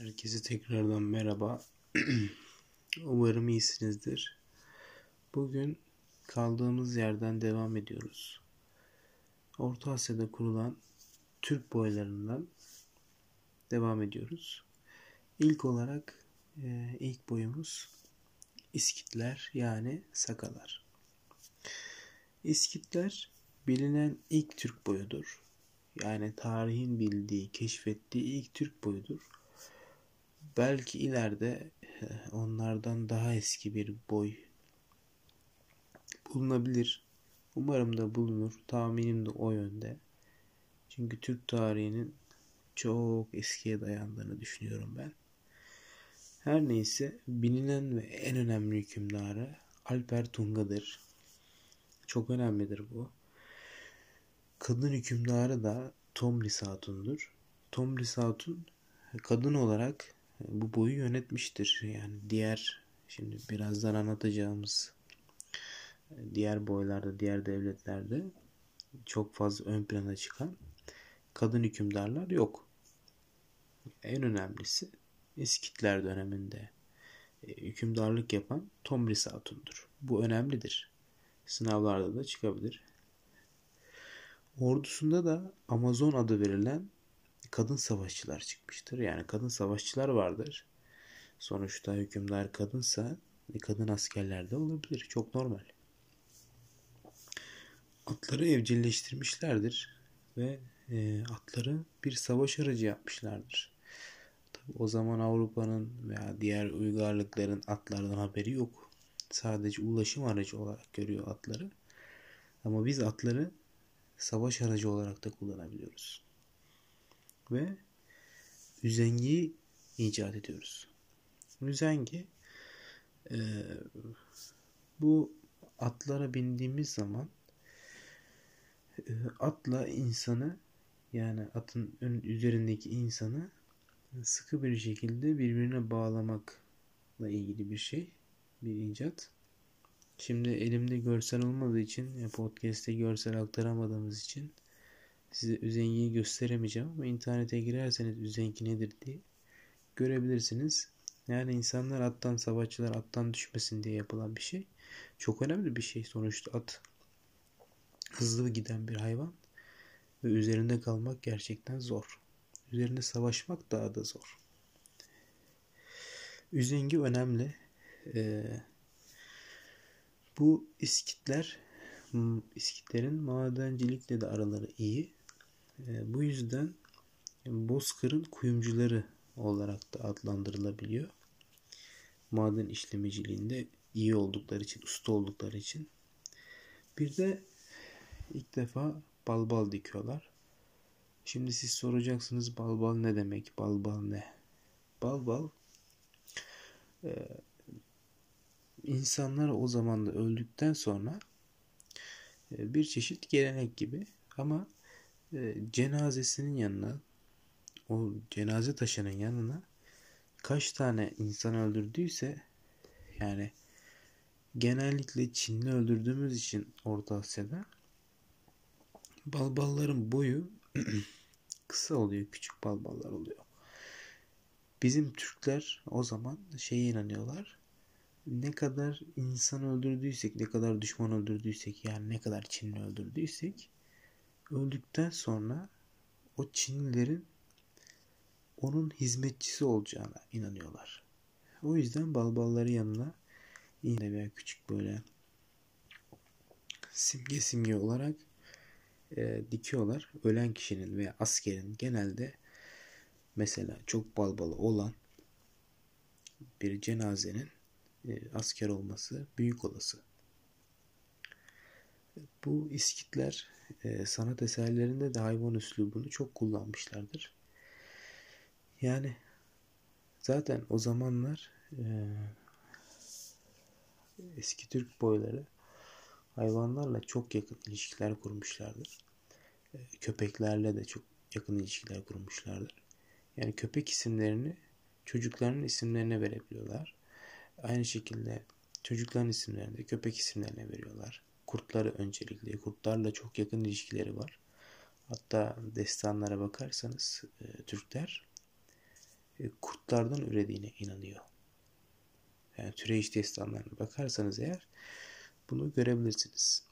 Herkese tekrardan merhaba. Umarım iyisinizdir. Bugün kaldığımız yerden devam ediyoruz. Orta Asya'da kurulan Türk boylarından devam ediyoruz. İlk olarak e, ilk boyumuz İskitler yani Sakalar. İskitler bilinen ilk Türk boyudur. Yani tarihin bildiği, keşfettiği ilk Türk boyudur belki ileride eh, onlardan daha eski bir boy bulunabilir. Umarım da bulunur. Tahminim de o yönde. Çünkü Türk tarihinin çok eskiye dayandığını düşünüyorum ben. Her neyse bilinen ve en önemli hükümdarı Alper Tunga'dır. Çok önemlidir bu. Kadın hükümdarı da Tomris Hatun'dur. Tomris Hatun kadın olarak bu boyu yönetmiştir. Yani diğer şimdi birazdan anlatacağımız diğer boylarda, diğer devletlerde çok fazla ön plana çıkan kadın hükümdarlar yok. En önemlisi İskitler döneminde e, hükümdarlık yapan Tomris Hatun'dur. Bu önemlidir. Sınavlarda da çıkabilir. Ordusunda da Amazon adı verilen kadın savaşçılar çıkmıştır. Yani kadın savaşçılar vardır. Sonuçta hükümdar kadınsa kadın askerler de olabilir. Çok normal. Atları evcilleştirmişlerdir ve e, atları bir savaş aracı yapmışlardır. Tabii o zaman Avrupa'nın veya diğer uygarlıkların atlardan haberi yok. Sadece ulaşım aracı olarak görüyor atları. Ama biz atları savaş aracı olarak da kullanabiliyoruz ve üzengiyi icat ediyoruz. Üzengi e, bu atlara bindiğimiz zaman e, atla insanı yani atın ön, üzerindeki insanı sıkı bir şekilde birbirine bağlamakla ilgili bir şey, bir icat. Şimdi elimde görsel olmadığı için podcast'te görsel aktaramadığımız için size üzengiyi gösteremeyeceğim ama internete girerseniz üzengi nedir diye görebilirsiniz. Yani insanlar attan savaşçılar attan düşmesin diye yapılan bir şey. Çok önemli bir şey sonuçta at hızlı giden bir hayvan ve üzerinde kalmak gerçekten zor. Üzerinde savaşmak daha da zor. Üzengi önemli. Ee, bu iskitler İskitlerin madencilikle de araları iyi. E, bu yüzden Bozkır'ın kuyumcuları olarak da adlandırılabiliyor. Maden işlemeciliğinde iyi oldukları için, usta oldukları için. Bir de ilk defa balbal dikiyorlar. Şimdi siz soracaksınız balbal ne demek? Balbal ne? Balbal e, insanlar o zaman da öldükten sonra e, bir çeşit gelenek gibi ama e, cenazesinin yanına o cenaze taşının yanına kaç tane insan öldürdüyse yani genellikle Çinli öldürdüğümüz için Orta Asya'da balbalların boyu kısa oluyor. Küçük balballar oluyor. Bizim Türkler o zaman şeye inanıyorlar. Ne kadar insan öldürdüysek, ne kadar düşman öldürdüysek yani ne kadar Çinli öldürdüysek öldükten sonra o Çinlilerin onun hizmetçisi olacağına inanıyorlar. O yüzden balbalları yanına yine veya küçük böyle simge simge olarak e, dikiyorlar. Ölen kişinin veya askerin genelde mesela çok balbalı olan bir cenazenin e, asker olması büyük olası. Bu iskitler e, sanat eserlerinde de hayvan üslubunu çok kullanmışlardır. Yani zaten o zamanlar e, eski Türk boyları hayvanlarla çok yakın ilişkiler kurmuşlardır. E, köpeklerle de çok yakın ilişkiler kurmuşlardır. Yani köpek isimlerini çocuklarının isimlerine verebiliyorlar. Aynı şekilde çocukların isimlerini de köpek isimlerine veriyorlar kurtları öncelikle. Kurtlarla çok yakın ilişkileri var. Hatta destanlara bakarsanız e, Türkler e, kurtlardan ürediğine inanıyor. Yani türeyiş destanlarına bakarsanız eğer bunu görebilirsiniz.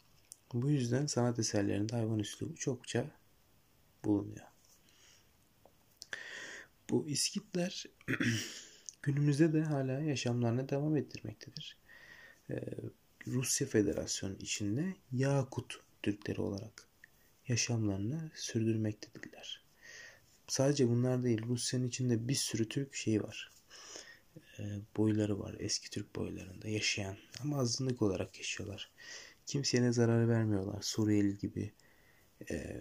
Bu yüzden sanat eserlerinde hayvan üslubu çokça bulunuyor. Bu iskitler günümüzde de hala yaşamlarına devam ettirmektedir. Ee, Rusya Federasyonu içinde Yakut Türkleri olarak yaşamlarını sürdürmektedirler. Sadece bunlar değil, Rusya'nın içinde bir sürü Türk şeyi var. E, boyları var, eski Türk boylarında yaşayan ama azınlık olarak yaşıyorlar. Kimseye zarar vermiyorlar. Suriyeli gibi e,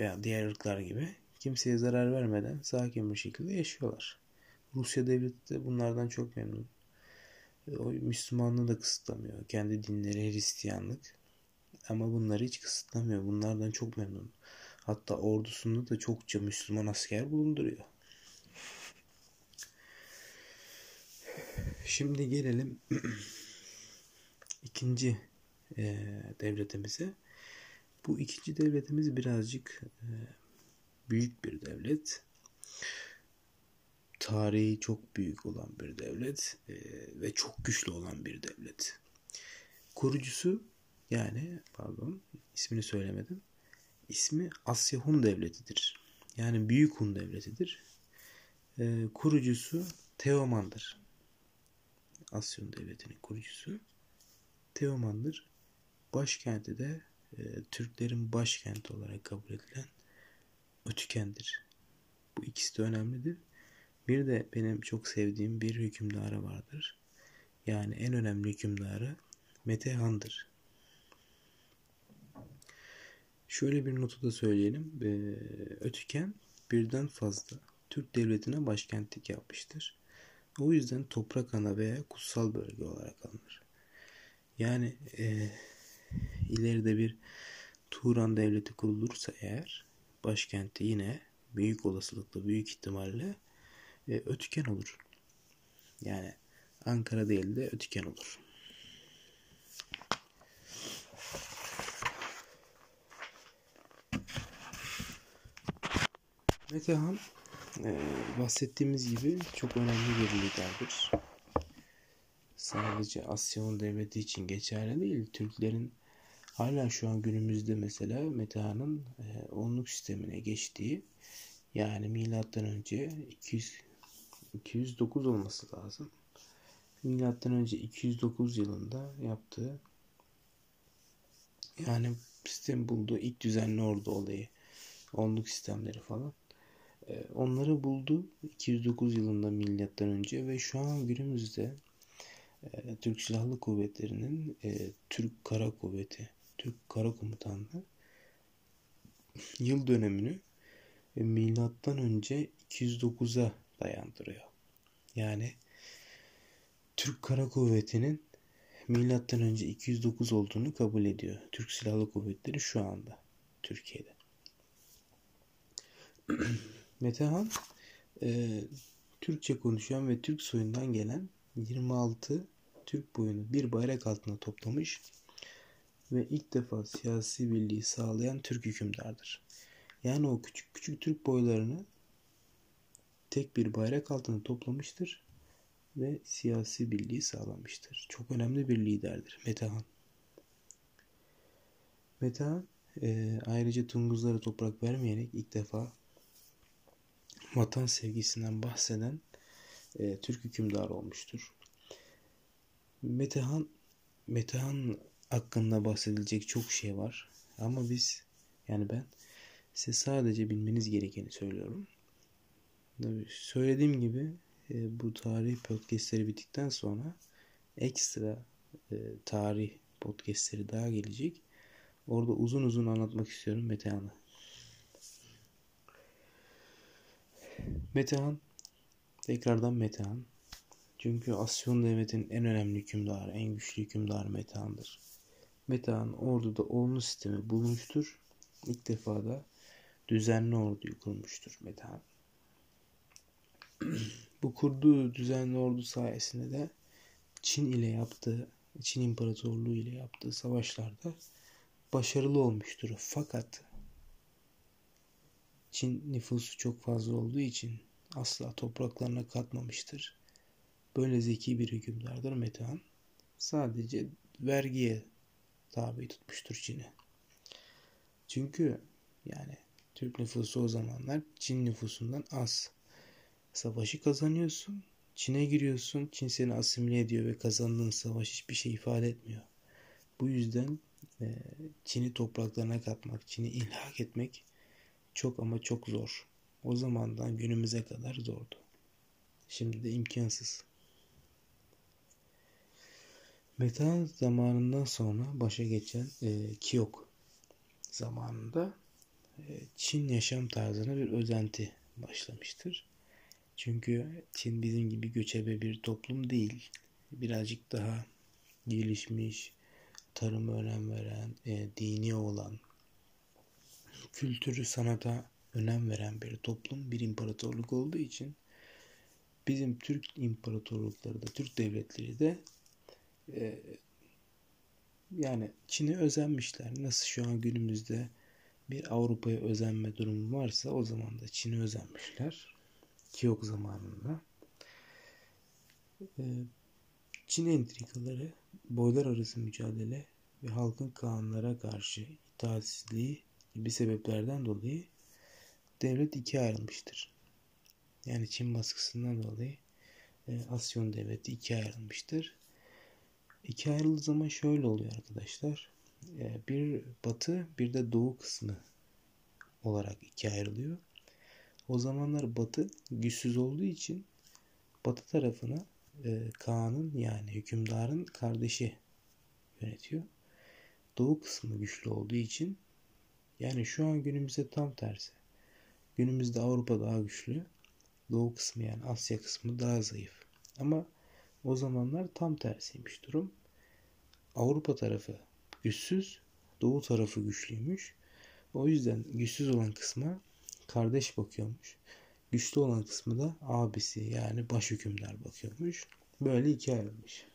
veya diğer ırklar gibi kimseye zarar vermeden sakin bir şekilde yaşıyorlar. Rusya devleti de bunlardan çok memnun. O Müslümanlığı da kısıtlamıyor. Kendi dinleri Hristiyanlık. Ama bunları hiç kısıtlamıyor. Bunlardan çok memnun. Hatta ordusunda da çokça Müslüman asker bulunduruyor. Şimdi gelelim ikinci e, devletimize. Bu ikinci devletimiz birazcık e, büyük bir devlet. Tarihi çok büyük olan bir devlet e, ve çok güçlü olan bir devlet. Kurucusu yani pardon ismini söylemedim. İsmi Asya Hun Devleti'dir. Yani Büyük Hun Devleti'dir. E, kurucusu Teoman'dır. Asya Hun Devleti'nin kurucusu Teoman'dır. Başkenti de e, Türklerin başkenti olarak kabul edilen Ötüken'dir. Bu ikisi de önemlidir. Bir de benim çok sevdiğim bir hükümdarı vardır. Yani en önemli hükümdarı Metehan'dır. Şöyle bir notu da söyleyelim. Ee, Ötüken birden fazla Türk devletine başkentlik yapmıştır. O yüzden toprak ana veya kutsal bölge olarak alınır. Yani e, ileride bir Turan devleti kurulursa eğer başkenti yine büyük olasılıkla, büyük ihtimalle e, Ötüken olur. Yani Ankara değil de Ötüken olur. Metehan e, bahsettiğimiz gibi çok önemli bir liderdir. Sadece Asya'nın devleti için geçerli değil. Türklerin hala şu an günümüzde mesela Metehan'ın e, onluk sistemine geçtiği yani milattan önce 200 209 olması lazım. Milattan önce 209 yılında yaptığı yani sistem bulduğu ilk düzenli ordu olayı onluk sistemleri falan ee, onları buldu 209 yılında milattan önce ve şu an günümüzde e, Türk Silahlı Kuvvetleri'nin e, Türk Kara Kuvveti, Türk Kara Komutanlığı yıl dönemini milattan önce 209'a dayandırıyor. Yani Türk Kara Kuvveti'nin milattan önce 209 olduğunu kabul ediyor. Türk Silahlı Kuvvetleri şu anda Türkiye'de. Metehan e, Türkçe konuşan ve Türk soyundan gelen 26 Türk boyunu bir bayrak altında toplamış ve ilk defa siyasi birliği sağlayan Türk hükümdardır. Yani o küçük küçük Türk boylarını tek bir bayrak altında toplamıştır ve siyasi birliği sağlamıştır. Çok önemli bir liderdir Metehan. Metehan e, ayrıca Tunguzlara toprak vermeyerek ilk defa vatan sevgisinden bahseden e, Türk hükümdar olmuştur. Metehan Metehan hakkında bahsedilecek çok şey var. Ama biz yani ben size sadece bilmeniz gerekeni söylüyorum. Söylediğim gibi e, bu tarih podcastleri bittikten sonra ekstra e, tarih podcastleri daha gelecek. Orada uzun uzun anlatmak istiyorum Metehan'ı. Metehan tekrardan Metehan. Çünkü Asyon devletinin en önemli hükümdarı, en güçlü hükümdarı Metehan'dır. Metehan orduda ordu sistemi bulmuştur. İlk defa da düzenli orduyu kurmuştur Metehan. Bu kurduğu düzenli ordu sayesinde de Çin ile yaptığı, Çin İmparatorluğu ile yaptığı savaşlarda başarılı olmuştur. Fakat Çin nüfusu çok fazla olduğu için asla topraklarına katmamıştır. Böyle zeki bir hükümdardır Metehan. Sadece vergiye tabi tutmuştur Çin'i. Çünkü yani Türk nüfusu o zamanlar Çin nüfusundan az. Savaşı kazanıyorsun. Çin'e giriyorsun. Çin seni asimile ediyor ve kazandığın savaş hiçbir şey ifade etmiyor. Bu yüzden e, Çin'i topraklarına katmak, Çin'i ilhak etmek çok ama çok zor. O zamandan günümüze kadar zordu. Şimdi de imkansız. Metehan zamanından sonra başa geçen e, Kiyok zamanında e, Çin yaşam tarzına bir özenti başlamıştır. Çünkü Çin bizim gibi göçebe bir toplum değil. Birazcık daha gelişmiş, tarıma önem veren, e, dini olan, kültürü, sanata önem veren bir toplum, bir imparatorluk olduğu için bizim Türk imparatorlukları da, Türk devletleri de e, yani Çin'e özenmişler. Nasıl şu an günümüzde bir Avrupa'ya özenme durumu varsa o zaman da Çin'e özenmişler. Kiyok zamanında. E, Çin entrikaları, boylar arası mücadele ve halkın kanunlara karşı itaatsizliği gibi sebeplerden dolayı devlet ikiye ayrılmıştır. Yani Çin baskısından dolayı e, Asyon devleti ikiye ayrılmıştır. İki ayrıldığı zaman şöyle oluyor arkadaşlar. E, bir batı bir de doğu kısmı olarak ikiye ayrılıyor. O zamanlar batı güçsüz olduğu için batı tarafını e, Kaan'ın yani hükümdarın kardeşi yönetiyor. Doğu kısmı güçlü olduğu için yani şu an günümüzde tam tersi. Günümüzde Avrupa daha güçlü. Doğu kısmı yani Asya kısmı daha zayıf. Ama o zamanlar tam tersiymiş durum. Avrupa tarafı güçsüz, Doğu tarafı güçlüymüş. O yüzden güçsüz olan kısma kardeş bakıyormuş. Güçlü olan kısmı da abisi yani baş hükümdar bakıyormuş. Böyle iki ayrılmış.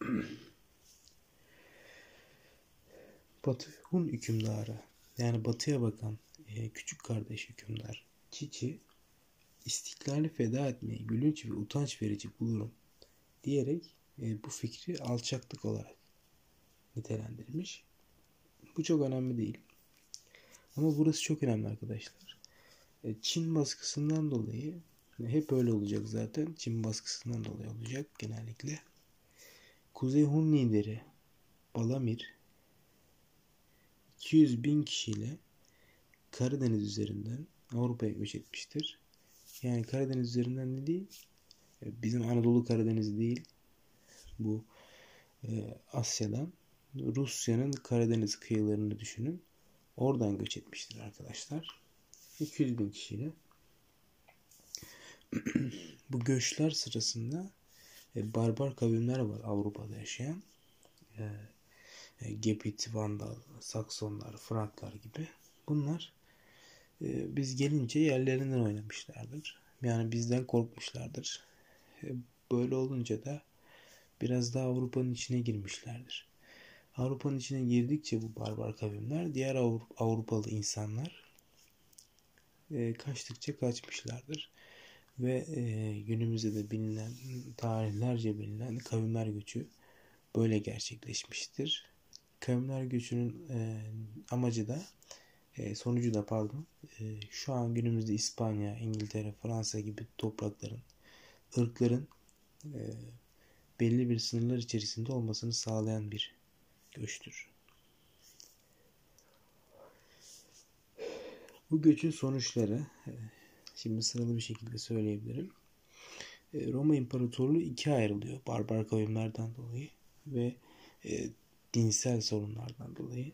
Batı Hun hükümdarı yani batıya bakan e, küçük kardeş hükümdar Çiçi istiklali feda etmeyi gülünç ve utanç verici bulurum diyerek e, bu fikri alçaklık olarak nitelendirmiş. Bu çok önemli değil. Ama burası çok önemli arkadaşlar. E, Çin baskısından dolayı hep öyle olacak zaten. Çin baskısından dolayı olacak genellikle. Kuzey Hun lideri Balamir 200 bin kişiyle Karadeniz üzerinden Avrupa'ya göç etmiştir. Yani Karadeniz üzerinden de değil, e, bizim Anadolu Karadeniz değil, bu e, Asya'dan Rusya'nın Karadeniz kıyılarını düşünün. Oradan göç etmiştir arkadaşlar. 200 bin kişiyle. bu göçler sırasında e, barbar kavimler var Avrupa'da yaşayan. E, e, Gepit, Vandal, Saksonlar, Franklar gibi. Bunlar biz gelince yerlerinden oynamışlardır. Yani bizden korkmuşlardır. Böyle olunca da biraz daha Avrupa'nın içine girmişlerdir. Avrupa'nın içine girdikçe bu barbar kavimler diğer Avrupalı insanlar e, kaçtıkça kaçmışlardır. Ve e, günümüzde de bilinen tarihlerce bilinen kavimler göçü böyle gerçekleşmiştir. Kavimler göçünün e, amacı da sonucu da pardon şu an günümüzde İspanya, İngiltere, Fransa gibi toprakların, ırkların belli bir sınırlar içerisinde olmasını sağlayan bir göçtür. Bu göçün sonuçları e, şimdi sıralı bir şekilde söyleyebilirim. E, Roma İmparatorluğu ikiye ayrılıyor barbar kavimlerden dolayı ve e, dinsel sorunlardan dolayı.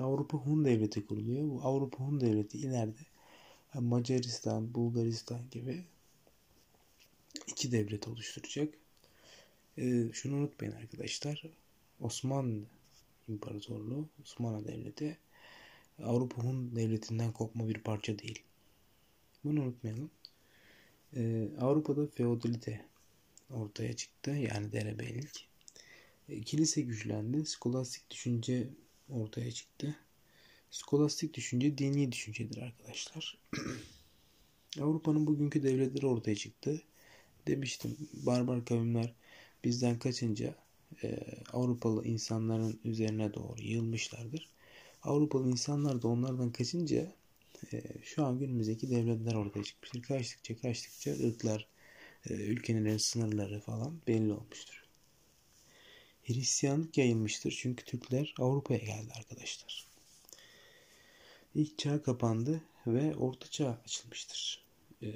Avrupa Hun Devleti kuruluyor. Bu Avrupa Hun Devleti ileride Macaristan, Bulgaristan gibi iki devlet oluşturacak. Ee, şunu unutmayın arkadaşlar. Osmanlı İmparatorluğu, Osmanlı Devleti Avrupa Hun Devleti'nden kopma bir parça değil. Bunu unutmayalım. Ee, Avrupa'da feodalite ortaya çıktı. Yani derebeylik. Ee, kilise güçlendi. Skolastik düşünce ortaya çıktı. Skolastik düşünce dini düşüncedir arkadaşlar. Avrupa'nın bugünkü devletleri ortaya çıktı. Demiştim barbar kavimler bizden kaçınca e, Avrupalı insanların üzerine doğru yığılmışlardır. Avrupalı insanlar da onlardan kaçınca e, şu an günümüzdeki devletler ortaya çıkmıştır. Kaçtıkça kaçtıkça ırklar, e, ülkelerin sınırları falan belli olmuştur. Hristiyanlık yayılmıştır çünkü Türkler Avrupa'ya geldi arkadaşlar. İlk çağ kapandı ve orta çağ açılmıştır. E,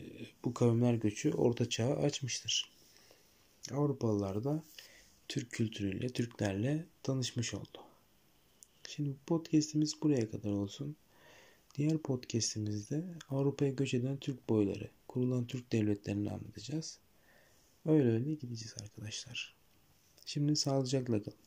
bu kavimler göçü orta çağı açmıştır. Avrupalılar da Türk kültürüyle, Türklerle tanışmış oldu. Şimdi podcast'imiz buraya kadar olsun. Diğer podcast'imizde Avrupa'ya göç eden Türk boyları, kurulan Türk devletlerini anlatacağız. Öyle öyle gideceğiz arkadaşlar. Şimdi sağlıcakla kalın.